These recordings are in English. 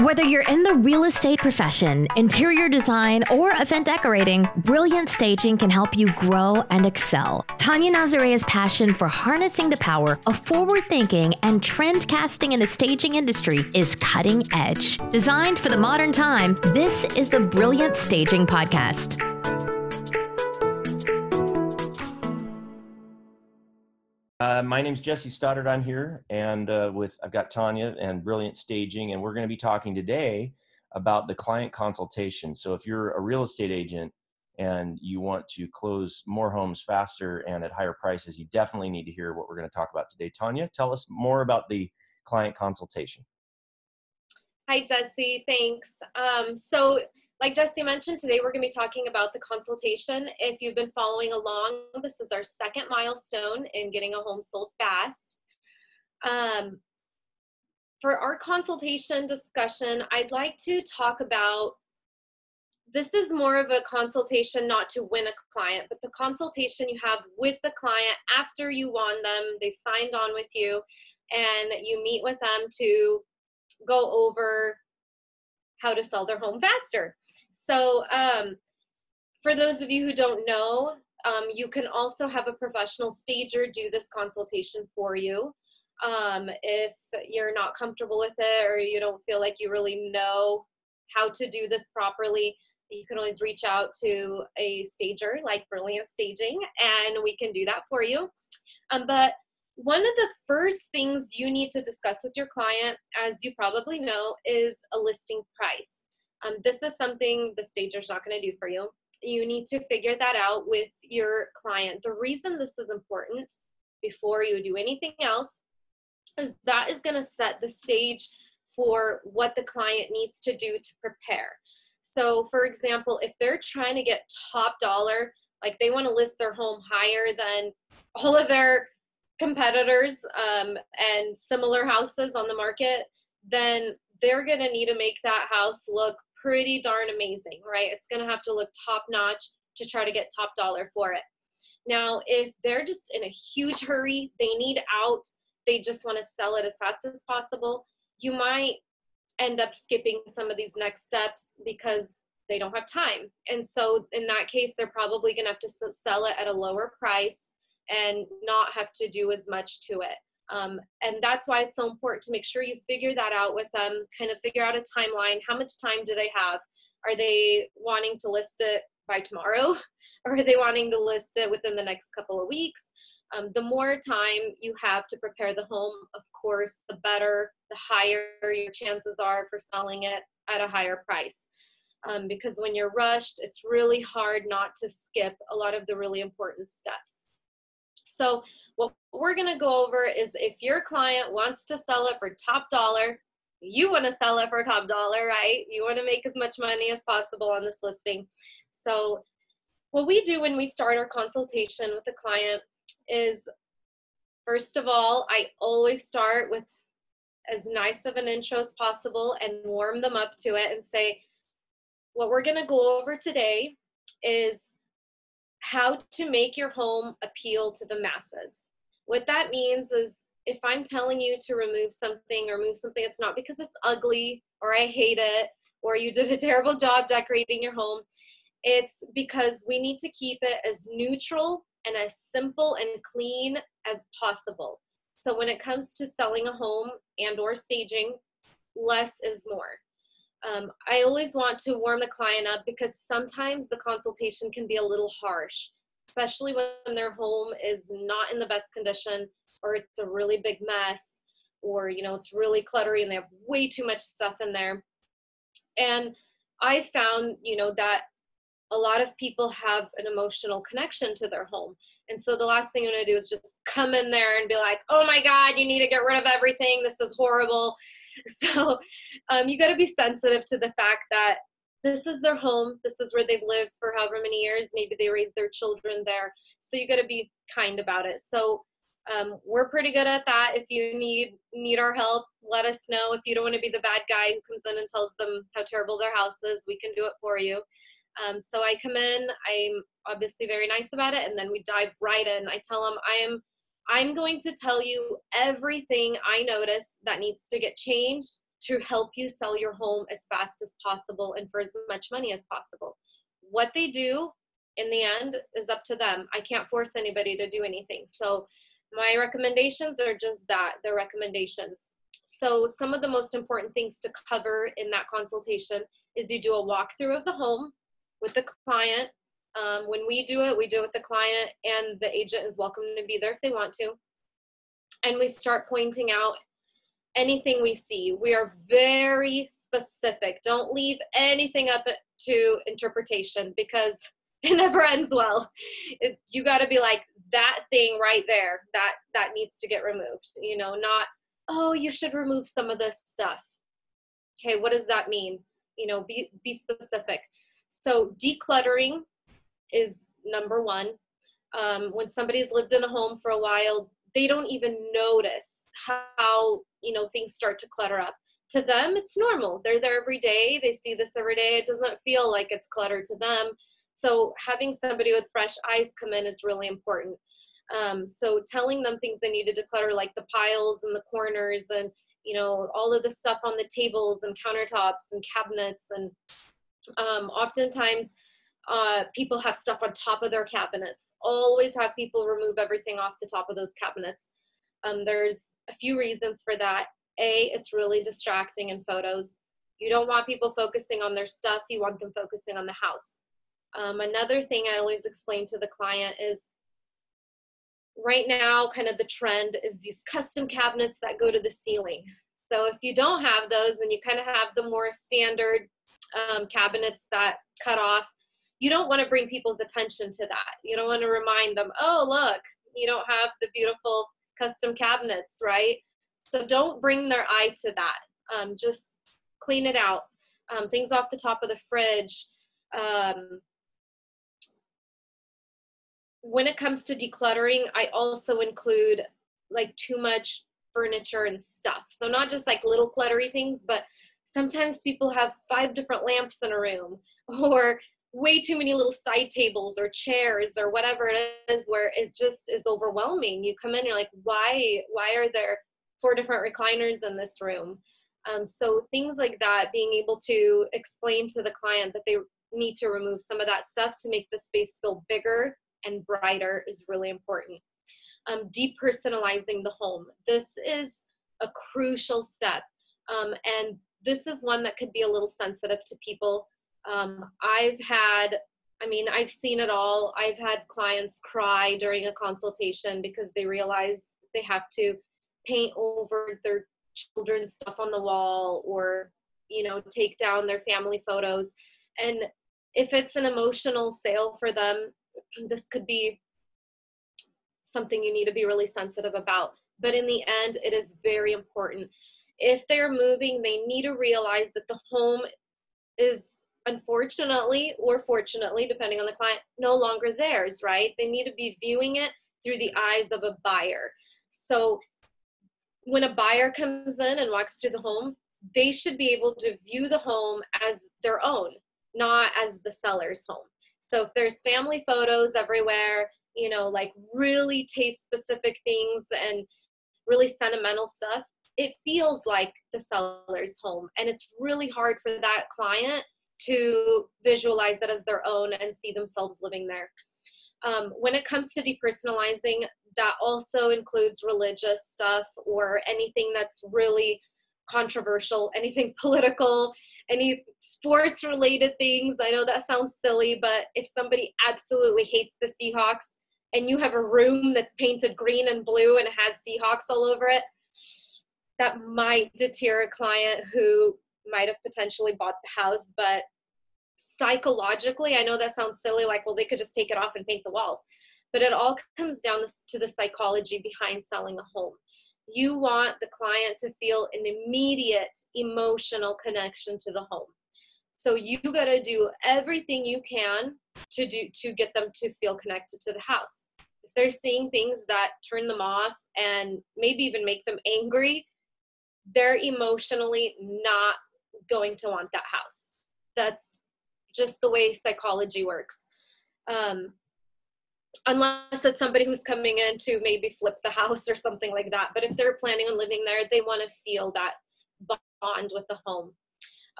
Whether you're in the real estate profession, interior design, or event decorating, Brilliant Staging can help you grow and excel. Tanya Nazarea's passion for harnessing the power of forward thinking and trend casting in the staging industry is cutting edge. Designed for the modern time, this is the Brilliant Staging Podcast. Uh, my name's Jesse Stoddard. I'm here, and uh, with I've got Tanya and Brilliant Staging, and we're going to be talking today about the client consultation. So, if you're a real estate agent and you want to close more homes faster and at higher prices, you definitely need to hear what we're going to talk about today. Tanya, tell us more about the client consultation. Hi, Jesse. Thanks. Um, so, like Jesse mentioned, today we're going to be talking about the consultation. If you've been following along, this is our second milestone in getting a home sold fast. Um, for our consultation discussion, I'd like to talk about this is more of a consultation not to win a client, but the consultation you have with the client after you won them, they've signed on with you, and you meet with them to go over how to sell their home faster. So, um, for those of you who don't know, um, you can also have a professional stager do this consultation for you. Um, if you're not comfortable with it or you don't feel like you really know how to do this properly, you can always reach out to a stager like Brilliant Staging and we can do that for you. Um, but one of the first things you need to discuss with your client, as you probably know, is a listing price. Um, this is something the stager's not going to do for you. You need to figure that out with your client. The reason this is important before you do anything else is that is going to set the stage for what the client needs to do to prepare. So, for example, if they're trying to get top dollar, like they want to list their home higher than all of their competitors um, and similar houses on the market, then they're going to need to make that house look pretty darn amazing, right? It's going to have to look top notch to try to get top dollar for it. Now, if they're just in a huge hurry, they need out, they just want to sell it as fast as possible, you might end up skipping some of these next steps because they don't have time. And so, in that case, they're probably going to have to sell it at a lower price and not have to do as much to it. Um, and that's why it's so important to make sure you figure that out with them, kind of figure out a timeline. How much time do they have? Are they wanting to list it by tomorrow? Or are they wanting to list it within the next couple of weeks? Um, the more time you have to prepare the home, of course, the better, the higher your chances are for selling it at a higher price. Um, because when you're rushed, it's really hard not to skip a lot of the really important steps. So what we're going to go over is if your client wants to sell it for top dollar, you want to sell it for top dollar, right? You want to make as much money as possible on this listing. So what we do when we start our consultation with the client is first of all, I always start with as nice of an intro as possible and warm them up to it and say, what we're going to go over today is how to make your home appeal to the masses. What that means is if I'm telling you to remove something or move something, it's not because it's ugly or I hate it or you did a terrible job decorating your home. It's because we need to keep it as neutral and as simple and clean as possible. So when it comes to selling a home and or staging, less is more. Um, I always want to warm the client up because sometimes the consultation can be a little harsh, especially when their home is not in the best condition or it's a really big mess or you know it's really cluttery and they have way too much stuff in there. And I found, you know, that a lot of people have an emotional connection to their home. And so the last thing you want to do is just come in there and be like, oh my God, you need to get rid of everything. This is horrible. So um, you got to be sensitive to the fact that this is their home. This is where they've lived for however many years. Maybe they raised their children there. So you got to be kind about it. So um, we're pretty good at that. If you need need our help, let us know. If you don't want to be the bad guy who comes in and tells them how terrible their house is, we can do it for you. Um, so I come in. I'm obviously very nice about it, and then we dive right in. I tell them I am I'm going to tell you everything I notice that needs to get changed to help you sell your home as fast as possible and for as much money as possible. What they do in the end is up to them. I can't force anybody to do anything. So my recommendations are just that, they're recommendations. So some of the most important things to cover in that consultation is you do a walkthrough of the home with the client. Um, when we do it, we do it with the client and the agent is welcome to be there if they want to. And we start pointing out anything we see. We are very specific. Don't leave anything up to interpretation because it never ends well. It, you got to be like that thing right there. That that needs to get removed. You know, not oh you should remove some of this stuff. Okay, what does that mean? You know, be be specific. So decluttering is number one. Um, when somebody's lived in a home for a while, they don't even notice how you know things start to clutter up. To them it's normal. They're there every day. They see this every day. It doesn't feel like it's cluttered to them. So having somebody with fresh eyes come in is really important. Um, so telling them things they need to declutter like the piles and the corners and you know all of the stuff on the tables and countertops and cabinets and um, oftentimes uh, people have stuff on top of their cabinets always have people remove everything off the top of those cabinets um, there's a few reasons for that. A, it's really distracting in photos. You don't want people focusing on their stuff, you want them focusing on the house. Um, another thing I always explain to the client is right now, kind of the trend is these custom cabinets that go to the ceiling. So if you don't have those and you kind of have the more standard um, cabinets that cut off, you don't want to bring people's attention to that. You don't want to remind them, oh, look, you don't have the beautiful custom cabinets, right? So don't bring their eye to that. Um, just clean it out. Um, things off the top of the fridge. Um, when it comes to decluttering, I also include like too much furniture and stuff. So not just like little cluttery things, but sometimes people have five different lamps in a room or way too many little side tables or chairs or whatever it is where it just is overwhelming. You come in you're like why why are there four different recliners in this room? Um, so things like that being able to explain to the client that they need to remove some of that stuff to make the space feel bigger and brighter is really important. Um, depersonalizing the home. This is a crucial step. Um, and this is one that could be a little sensitive to people um, I've had, I mean, I've seen it all. I've had clients cry during a consultation because they realize they have to paint over their children's stuff on the wall or, you know, take down their family photos. And if it's an emotional sale for them, this could be something you need to be really sensitive about. But in the end, it is very important. If they're moving, they need to realize that the home is unfortunately or fortunately, depending on the client, no longer theirs, right? They need to be viewing it through the eyes of a buyer. So when a buyer comes in and walks through the home, they should be able to view the home as their own, not as the seller's home. So if there's family photos everywhere, you know, like really taste specific things and really sentimental stuff, it feels like the seller's home. And it's really hard for that client to visualize that as their own and see themselves living there. Um, when it comes to depersonalizing, that also includes religious stuff or anything that's really controversial, anything political, any sports related things. I know that sounds silly, but if somebody absolutely hates the Seahawks and you have a room that's painted green and blue and has Seahawks all over it, that might deter a client who might have potentially bought the house, but psychologically, I know that sounds silly, like, well, they could just take it off and paint the walls. But it all comes down to the psychology behind selling a home. You want the client to feel an immediate emotional connection to the home. So you got to do everything you can to do to get them to feel connected to the house. If they're seeing things that turn them off and maybe even make them angry, they're emotionally not going to want that house. That's just the way psychology works. Um, unless it's somebody who's coming in to maybe flip the house or something like that. But if they're planning on living there, they want to feel that bond with the home.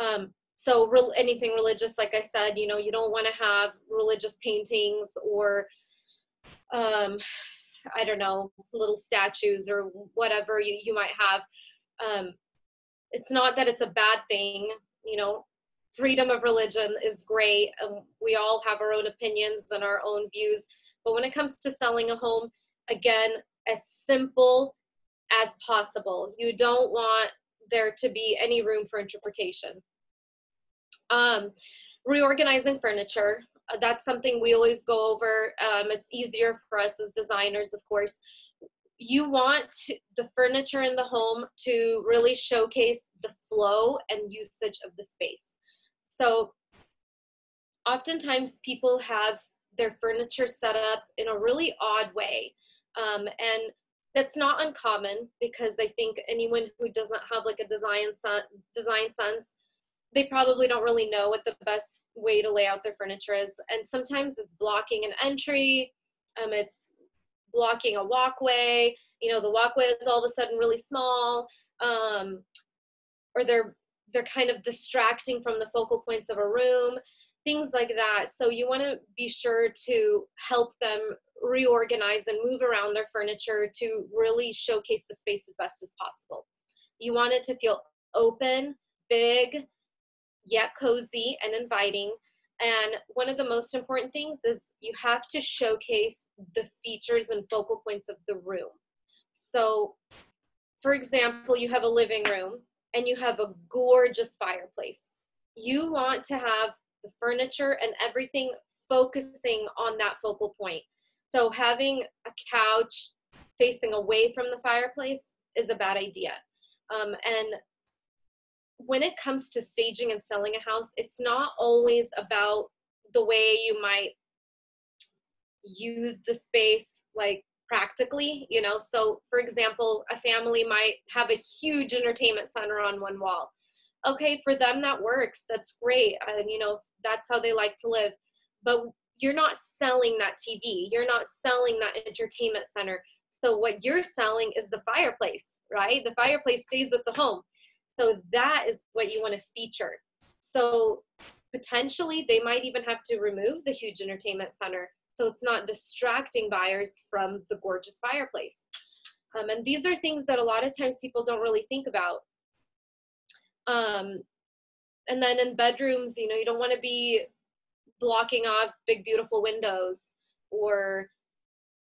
Um, so re- anything religious, like I said, you know, you don't want to have religious paintings or um, I don't know, little statues or whatever you, you might have. Um, it's not that it's a bad thing, you know, freedom of religion is great. and we all have our own opinions and our own views. But when it comes to selling a home, again, as simple as possible. You don't want there to be any room for interpretation. Um, reorganizing furniture. Uh, that's something we always go over. Um, it's easier for us as designers, of course. You want to, the furniture in the home to really showcase the flow and usage of the space. So oftentimes people have their furniture set up in a really odd way. Um, and that's not uncommon because I think anyone who doesn't have like a design sun, design sense, they probably don't really know what the best way to lay out their furniture is. And sometimes it's blocking an entry, um, it's blocking a walkway. You know, the walkway is all of a sudden really small, um, or they're they're kind of distracting from the focal points of a room things like that. So you want to be sure to help them reorganize and move around their furniture to really showcase the space as best as possible. You want it to feel open, big, yet cozy and inviting. And one of the most important things is you have to showcase the features and focal points of the room. So, for example, you have a living room and you have a gorgeous fireplace. You want to have the furniture and everything focusing on that focal point. So having a couch facing away from the fireplace is a bad idea. Um, and when it comes to staging and selling a house, it's not always about the way you might use the space like practically, you know. So, for example, a family might have a huge entertainment center on one wall. Okay for them that works that's great and you know that's how they like to live. But you're not selling that tv you're not selling that entertainment center. So what you're selling is the fireplace right? The fireplace stays with the home so that is what you want to feature. So potentially they might even have to remove the huge entertainment center so it's not distracting buyers from the gorgeous fireplace. Um, and these are things that a lot of times people don't really think about. Um, and then in bedrooms, you know, you don't want to be blocking off big, beautiful windows or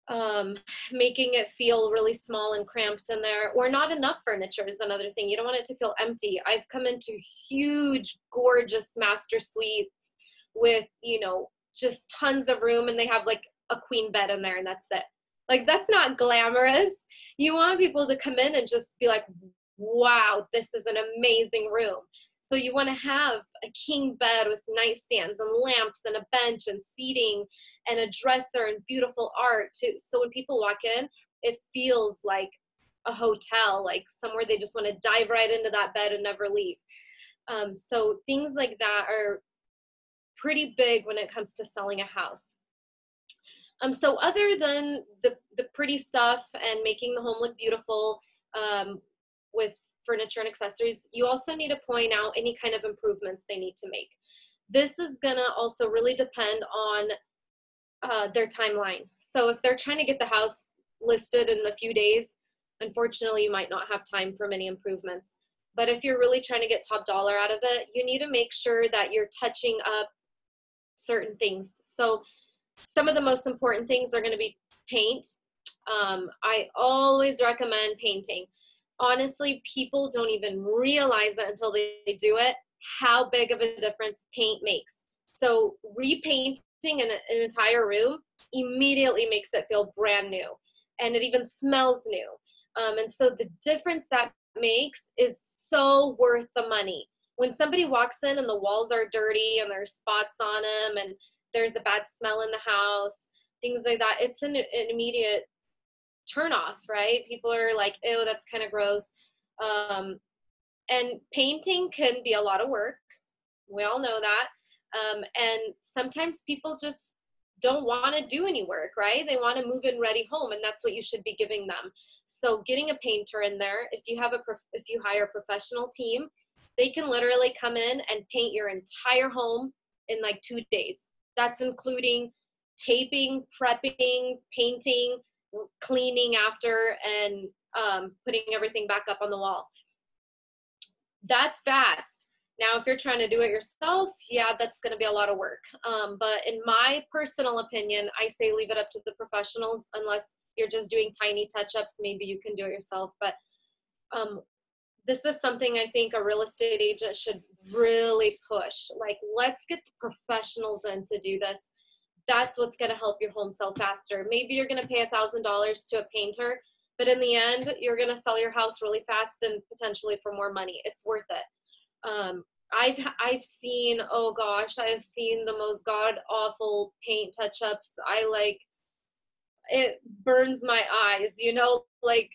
um, making it feel really small and cramped in there, or not enough furniture is another thing. You don't want it to feel empty. I've come into huge, gorgeous master suites with, you know, just tons of room, and they have like a queen bed in there, and that's it. Like, that's not glamorous. You want people to come in and just be like, wow, this is an amazing room. So you want to have a king bed with nightstands and lamps and a bench and seating and a dresser and beautiful art too. So when people walk in, it feels like a hotel, like somewhere they just want to dive right into that bed and never leave. Um, so things like that are pretty big when it comes to selling a house. Um, so other than the, the pretty stuff and making the home look beautiful, um, with furniture and accessories, you also need to point out any kind of improvements they need to make. This is gonna also really depend on uh, their timeline. So if they're trying to get the house listed in a few days, unfortunately you might not have time for many improvements. But if you're really trying to get top dollar out of it, you need to make sure that you're touching up certain things. So some of the most important things are gonna be paint. Um, I always recommend painting honestly, people don't even realize it until they, they do it, how big of a difference paint makes. So repainting an, an entire room immediately makes it feel brand new and it even smells new. Um, and so the difference that makes is so worth the money. When somebody walks in and the walls are dirty and there's spots on them and there's a bad smell in the house, things like that, it's an, an immediate turn off, right? People are like, "Oh, that's kind of gross." Um, and painting can be a lot of work. We all know that. Um, and sometimes people just don't want to do any work, right? They want to move in ready home, and that's what you should be giving them. So getting a painter in there, if you have a prof- if you hire a professional team, they can literally come in and paint your entire home in like two days. That's including taping, prepping, painting, cleaning after, and um, putting everything back up on the wall. That's fast. Now, if you're trying to do it yourself, yeah, that's going to be a lot of work. Um, but in my personal opinion, I say leave it up to the professionals unless you're just doing tiny touch ups. Maybe you can do it yourself. But um, this is something I think a real estate agent should really push. Like, let's get the professionals in to do this. That's what's going to help your home sell faster. Maybe you're going to pay a thousand dollars to a painter, but in the end, you're going to sell your house really fast and potentially for more money. It's worth it um, I've I've seen oh gosh I've seen the most god awful paint touch ups I like it burns my eyes you know like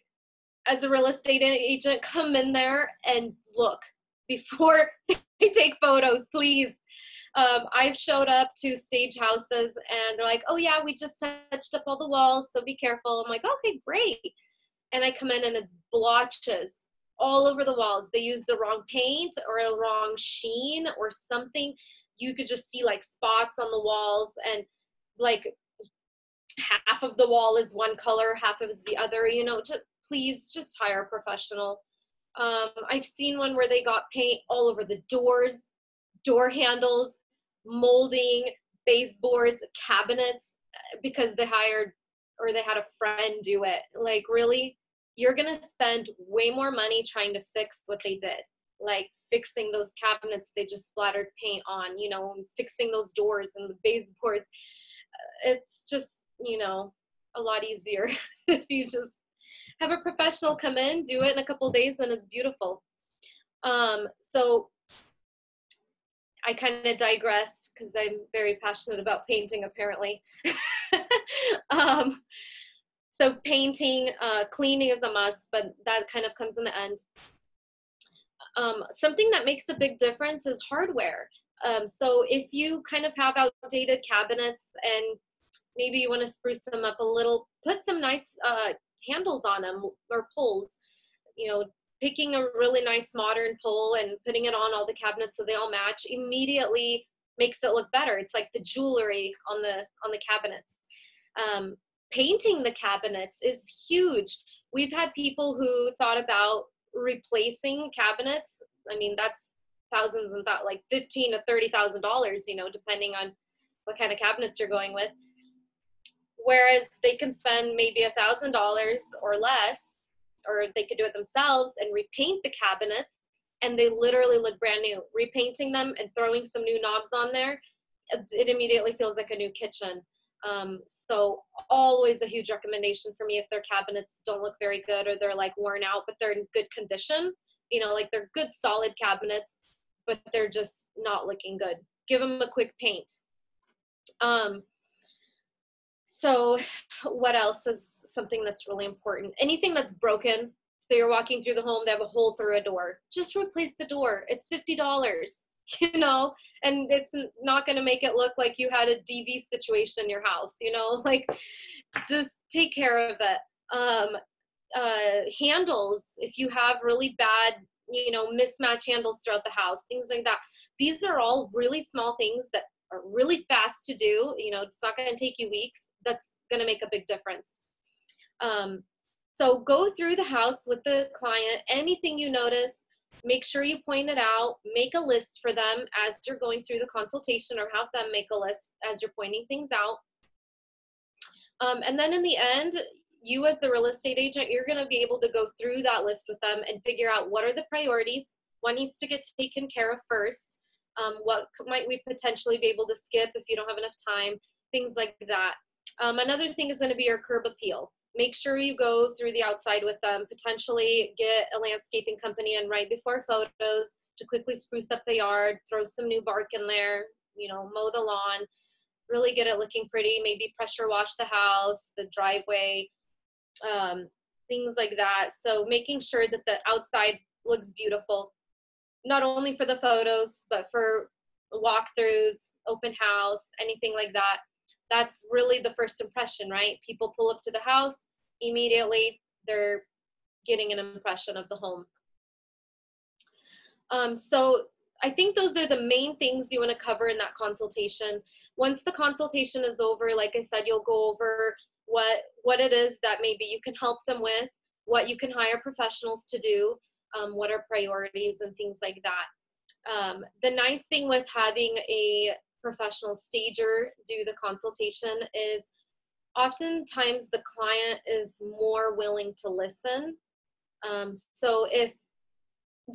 as a real estate agent come in there and look before they take photos please um, I've showed up to stage houses and they're like oh yeah we just touched up all the walls so be careful I'm like okay great and I come in and it's blotches all over the walls. They used the wrong paint or a wrong sheen or something. You could just see like spots on the walls and like half of the wall is one color, half of is the other. You know, just please just hire a professional. Um, I've seen one where they got paint all over the doors, door handles, molding, baseboards, cabinets because they hired or they had a friend do it. Like, really? you're going to spend way more money trying to fix what they did like fixing those cabinets they just splattered paint on you know fixing those doors and the baseboards it's just you know a lot easier if you just have a professional come in do it in a couple days and it's beautiful um, so i kind of digressed because i'm very passionate about painting apparently um, so painting, uh, cleaning is a must, but that kind of comes in the end. Um, something that makes a big difference is hardware. Um, so if you kind of have outdated cabinets and maybe you want to spruce them up a little, put some nice uh, handles on them or pulls. You know, picking a really nice modern pull and putting it on all the cabinets so they all match immediately makes it look better. It's like the jewelry on the on the cabinets. Um, painting the cabinets is huge. We've had people who thought about replacing cabinets. I mean, that's thousands and that like fifteen to thirty thousand dollars, you know, depending on what kind of cabinets you're going with. Whereas they can spend maybe a thousand dollars or less, or they could do it themselves and repaint the cabinets, and they literally look brand new. Repainting them and throwing some new knobs on there, it immediately feels like a new kitchen. Um, so always a huge recommendation for me if their cabinets don't look very good or they're like worn out, but they're in good condition, you know, like they're good solid cabinets, but they're just not looking good. Give them a quick paint. Um, so what else is something that's really important? Anything that's broken. So you're walking through the home, they have a hole through a door. Just replace the door. It's $50. you know, and it's not going to make it look like you had a DV situation in your house, you know, like just take care of it. Um, uh, handles, if you have really bad, you know, mismatch handles throughout the house, things like that. These are all really small things that are really fast to do. You know, it's not going to take you weeks. That's going to make a big difference. Um, so go through the house with the client. Anything you notice, make sure you point it out make a list for them as you're going through the consultation or have them make a list as you're pointing things out um, and then in the end you as the real estate agent you're going to be able to go through that list with them and figure out what are the priorities what needs to get taken care of first um, what might we potentially be able to skip if you don't have enough time things like that. Um, another thing is going to be your curb appeal. Make sure you go through the outside with them, potentially get a landscaping company in right before photos to quickly spruce up the yard, throw some new bark in there, you know, mow the lawn, really get it looking pretty, maybe pressure wash the house, the driveway, um, things like that. So making sure that the outside looks beautiful, not only for the photos, but for walkthroughs, open house, anything like that that's really the first impression, right? People pull up to the house, immediately they're getting an impression of the home. Um, so I think those are the main things you want to cover in that consultation. Once the consultation is over, like I said, you'll go over what what it is that maybe you can help them with, what you can hire professionals to do, um, what are priorities and things like that. Um, the nice thing with having a professional stager do the consultation is oftentimes the client is more willing to listen. Um, so if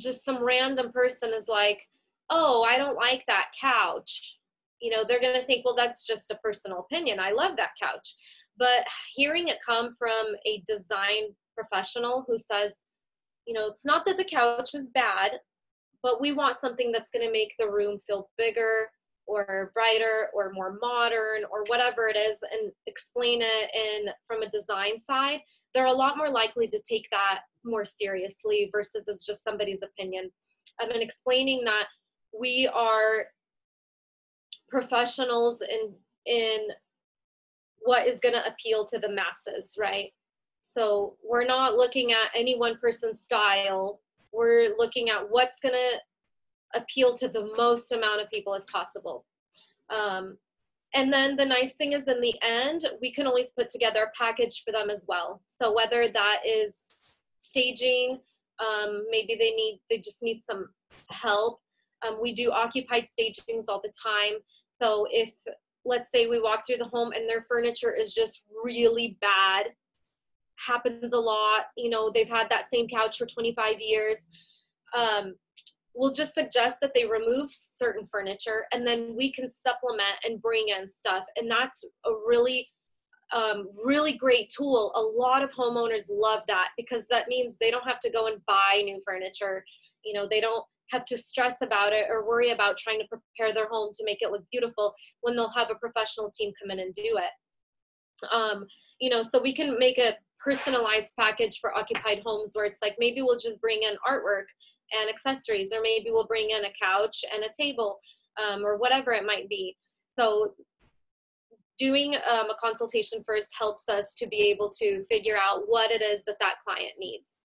just some random person is like, oh, I don't like that couch, you know, they're going to think, well, that's just a personal opinion. I love that couch. But hearing it come from a design professional who says, you know, it's not that the couch is bad, but we want something that's going to make the room feel bigger or brighter or more modern or whatever it is and explain it in from a design side. They're a lot more likely to take that more seriously versus it's just somebody's opinion. I've been explaining that we are professionals in in what is going to appeal to the masses right so we're not looking at any one person's style we're looking at what's going to appeal to the most amount of people as possible. Um, and then the nice thing is in the end, we can always put together a package for them as well. So whether that is staging, um, maybe they need, they just need some help. Um, we do occupied stagings all the time. So if, let's say we walk through the home and their furniture is just really bad, happens a lot, you know, they've had that same couch for 25 years. Um, we'll just suggest that they remove certain furniture and then we can supplement and bring in stuff and that's a really um, really great tool. A lot of homeowners love that because that means they don't have to go and buy new furniture. You know they don't have to stress about it or worry about trying to prepare their home to make it look beautiful when they'll have a professional team come in and do it um, you know so we can make a personalized package for occupied homes where it's like maybe we'll just bring in artwork and accessories, or maybe we'll bring in a couch and a table, um, or whatever it might be. So doing um, a consultation first helps us to be able to figure out what it is that that client needs.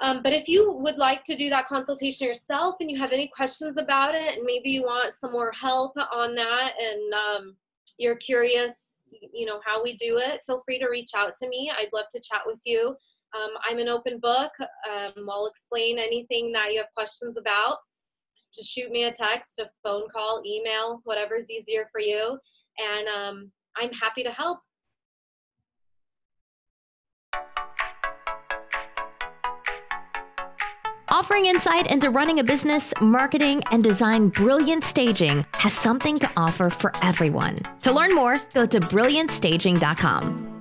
Um, but if you would like to do that consultation yourself and you have any questions about it, and maybe you want some more help on that, and um, you're curious, you know, how we do it, feel free to reach out to me. I'd love to chat with you. Um, I'm an open book. Um, I'll explain anything that you have questions about. Just shoot me a text, a phone call, email, whatever's easier for you. And um, I'm happy to help. Offering insight into running a business, marketing, and design Brilliant Staging has something to offer for everyone. To learn more, go to brilliantstaging.com.